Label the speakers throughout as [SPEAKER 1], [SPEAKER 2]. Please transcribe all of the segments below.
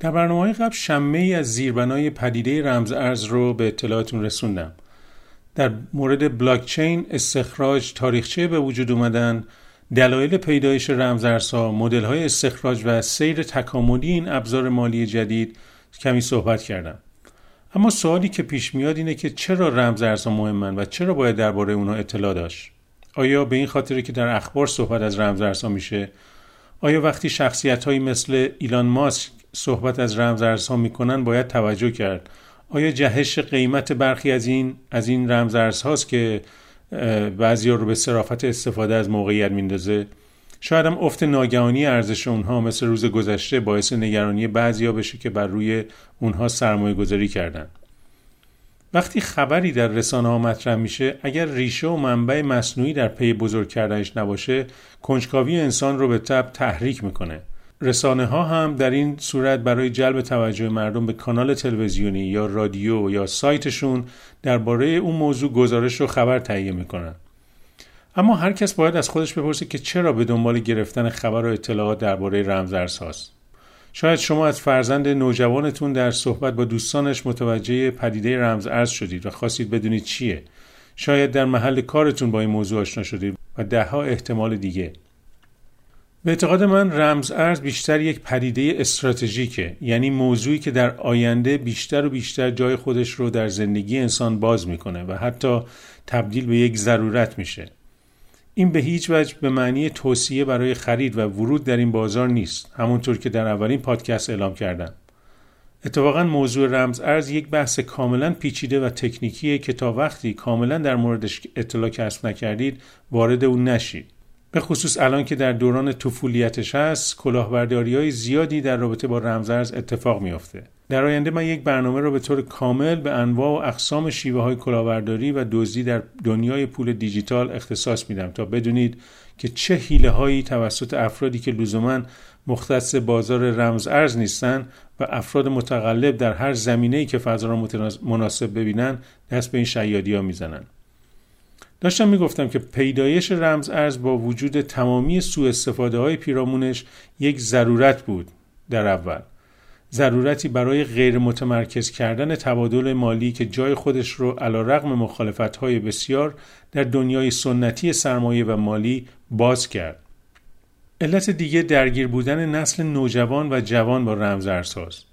[SPEAKER 1] در برنامه قبل شمه ای از زیربنای پدیده رمز ارز رو به اطلاعاتون رسوندم. در مورد بلاکچین، استخراج، تاریخچه به وجود اومدن، دلایل پیدایش رمزارزها، مدل‌های استخراج و سیر تکاملی این ابزار مالی جدید کمی صحبت کردم. اما سوالی که پیش میاد اینه که چرا رمزارزها مهمن و چرا باید درباره اونها اطلاع داشت؟ آیا به این خاطره که در اخبار صحبت از رمزارزها میشه؟ آیا وقتی شخصیت هایی مثل ایلان ماسک صحبت از رمزارزها می‌کنن باید توجه کرد؟ آیا جهش قیمت برخی از این از این رمزارزهاست که بعضی رو به صرافت استفاده از موقعیت میندازه؟ شاید هم افت ناگهانی ارزش اونها مثل روز گذشته باعث نگرانی بعضیا بشه که بر روی اونها سرمایه گذاری کردن. وقتی خبری در رسانه ها مطرح میشه اگر ریشه و منبع مصنوعی در پی بزرگ کردنش نباشه کنجکاوی انسان رو به تب تحریک می‌کنه رسانه ها هم در این صورت برای جلب توجه مردم به کانال تلویزیونی یا رادیو یا سایتشون درباره اون موضوع گزارش و خبر تهیه می‌کنن. اما هر کس باید از خودش بپرسه که چرا به دنبال گرفتن خبر و اطلاعات درباره رمزارزهاست شاید شما از فرزند نوجوانتون در صحبت با دوستانش متوجه پدیده رمز ارز شدید و خواستید بدونید چیه. شاید در محل کارتون با این موضوع آشنا شدید و دهها احتمال دیگه. به اعتقاد من رمز ارز بیشتر یک پدیده استراتژیکه. یعنی موضوعی که در آینده بیشتر و بیشتر جای خودش رو در زندگی انسان باز می‌کنه و حتی تبدیل به یک ضرورت میشه. این به هیچ وجه به معنی توصیه برای خرید و ورود در این بازار نیست همونطور که در اولین پادکست اعلام کردم. اتفاقا موضوع رمز ارز یک بحث کاملا پیچیده و تکنیکیه که تا وقتی کاملا در موردش اطلاع کسب نکردید وارد اون نشید. به خصوص الان که در دوران طفولیتش هست کلاهبرداری های زیادی در رابطه با رمزارز اتفاق میافته. در آینده من یک برنامه را به طور کامل به انواع و اقسام شیوه های کلاهبرداری و دزدی در دنیای پول دیجیتال اختصاص میدم تا بدونید که چه حیله هایی توسط افرادی که لزوما مختص بازار رمز ارز نیستند و افراد متقلب در هر زمینه‌ای که فضا را مناسب ببینن دست به این شیادی ها می‌زنن. داشتم می‌گفتم که پیدایش رمز ارز با وجود تمامی سوء استفاده های پیرامونش یک ضرورت بود در اول ضرورتی برای غیر متمرکز کردن تبادل مالی که جای خودش رو علا رقم مخالفت های بسیار در دنیای سنتی سرمایه و مالی باز کرد. علت دیگه درگیر بودن نسل نوجوان و جوان با رمز ارزهاست.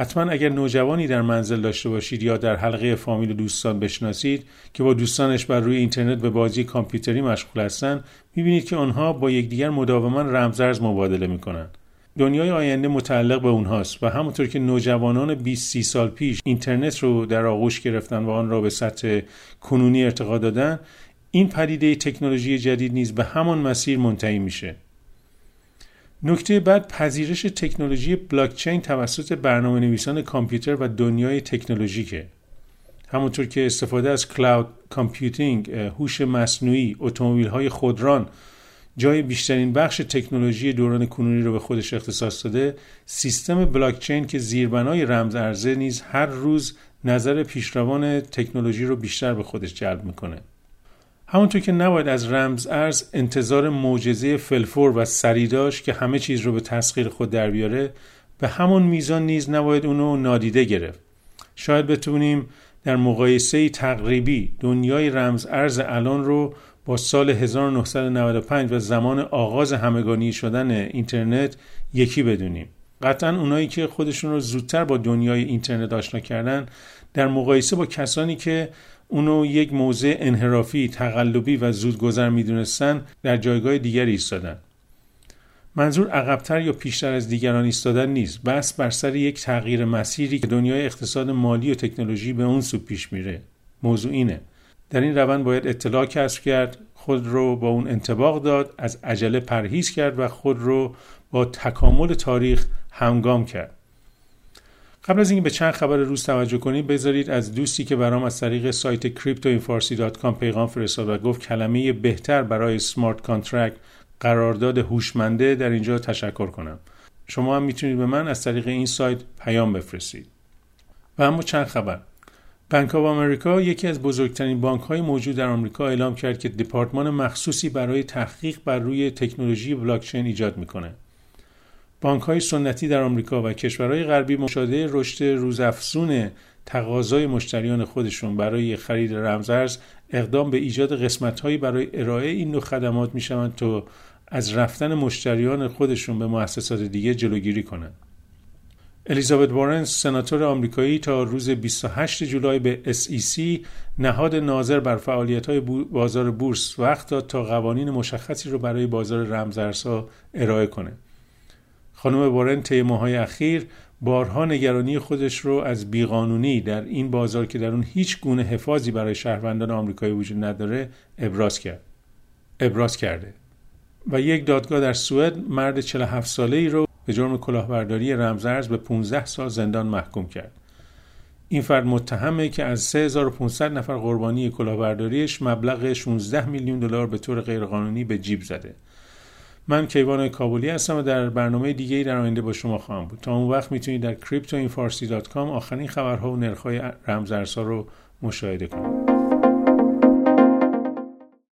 [SPEAKER 1] حتما اگر نوجوانی در منزل داشته باشید یا در حلقه فامیل دوستان بشناسید که با دوستانش بر روی اینترنت به بازی کامپیوتری مشغول هستند می‌بینید که آنها با یکدیگر مداوما رمزارز مبادله می‌کنند. دنیای آینده متعلق به اونهاست و همونطور که نوجوانان 20 30 سال پیش اینترنت رو در آغوش گرفتن و آن را به سطح کنونی ارتقا دادن این پدیده تکنولوژی جدید نیز به همان مسیر منتهی میشه. نکته بعد پذیرش تکنولوژی بلاکچین توسط برنامه نویسان کامپیوتر و دنیای تکنولوژیکه. همونطور که استفاده از cloud computing هوش مصنوعی اتومبیل های خودران جای بیشترین بخش تکنولوژی دوران کنونی رو به خودش اختصاص داده سیستم بلاکچین که زیربنای رمز ارزه نیز هر روز نظر پیشروان تکنولوژی رو بیشتر به خودش جلب می‌کنه. همونطور که نباید از رمز ارز انتظار معجزه فلفور و سریداش که همه چیز رو به تسخیر خود در بیاره به همون میزان نیز نباید اونو نادیده گرفت. شاید بتونیم در مقایسه تقریبی دنیای رمز ارز الان رو با سال 1995 و زمان آغاز همگانی شدن اینترنت یکی بدونیم. قطعا اونایی که خودشون رو زودتر با دنیای اینترنت آشنا کردن در مقایسه با کسانی که اونو یک موضع انحرافی، تقلبی و زودگذر می‌دونستن در جایگاه دیگری ایستادن. منظور عقبتر یا پیشتر از دیگران ایستادن نیست. بس بر سر یک تغییر مسیری که دنیای اقتصاد مالی و تکنولوژی به اون سو پیش میره. موضوع اینه. در این روند باید اطلاع کسب کرد خود رو با اون انتباق داد از عجله پرهیز کرد و خود رو با تکامل تاریخ همگام کرد. قبل از اینکه به چند خبر روز توجه کنید بذارید از دوستی که برام از طریق سایت cryptoinfarsi.com پیغام فرستاد و گفت کلمه بهتر برای smart contract قرارداد هوشمنده در اینجا تشکر کنم. شما هم می‌تونید به من از طریق این سایت پیام بفرستید. و اما چند خبر. بانک آف آمریکا یکی از بزرگترین بانک های موجود در آمریکا اعلام کرد که دپارتمان مخصوصی برای تحقیق بر روی تکنولوژی بلاکچین ایجاد می‌کنه. بانک های سنتی در آمریکا و کشورهای غربی مشاهده رشد روزافزون تقاضای مشتریان خودشون برای خرید رمزارز اقدام به ایجاد قسمت هایی برای ارائه این نوع خدمات می‌شوند تا از رفتن مشتریان خودشون به مؤسسات دیگه جلوگیری کنند. الیزابت وارن سناتور آمریکایی تا روز 28 جولای به SEC نهاد ناظر بر فعالیت های بازار بورس وقت داد تا قوانین مشخصی رو برای بازار رمزارزها ارائه کنه. خانم وارن طی ماهای اخیر بارها نگرانی خودش رو از بیقانونی در این بازار که در اون هیچ گونه حفاظی برای شهروندان آمریکایی وجود نداره ابراز کرد. ابراز کرده. و یک دادگاه در سوئد مرد 47 ساله ای رو به جرم کلاهبرداری رمزارز به 15 سال زندان محکوم کرد. این فرد متهمه که از 3500 نفر قربانی کلاهبرداریش مبلغ 16 میلیون دلار به طور غیرقانونی به جیب زده. من کیوان کابلی هستم و در برنامه دیگه در آینده با شما خواهم بود. تا اون وقت می‌تونید در cryptoinfarsi.com آخرین خبرها و نرخ‌های رمزارزها رو مشاهده کنید.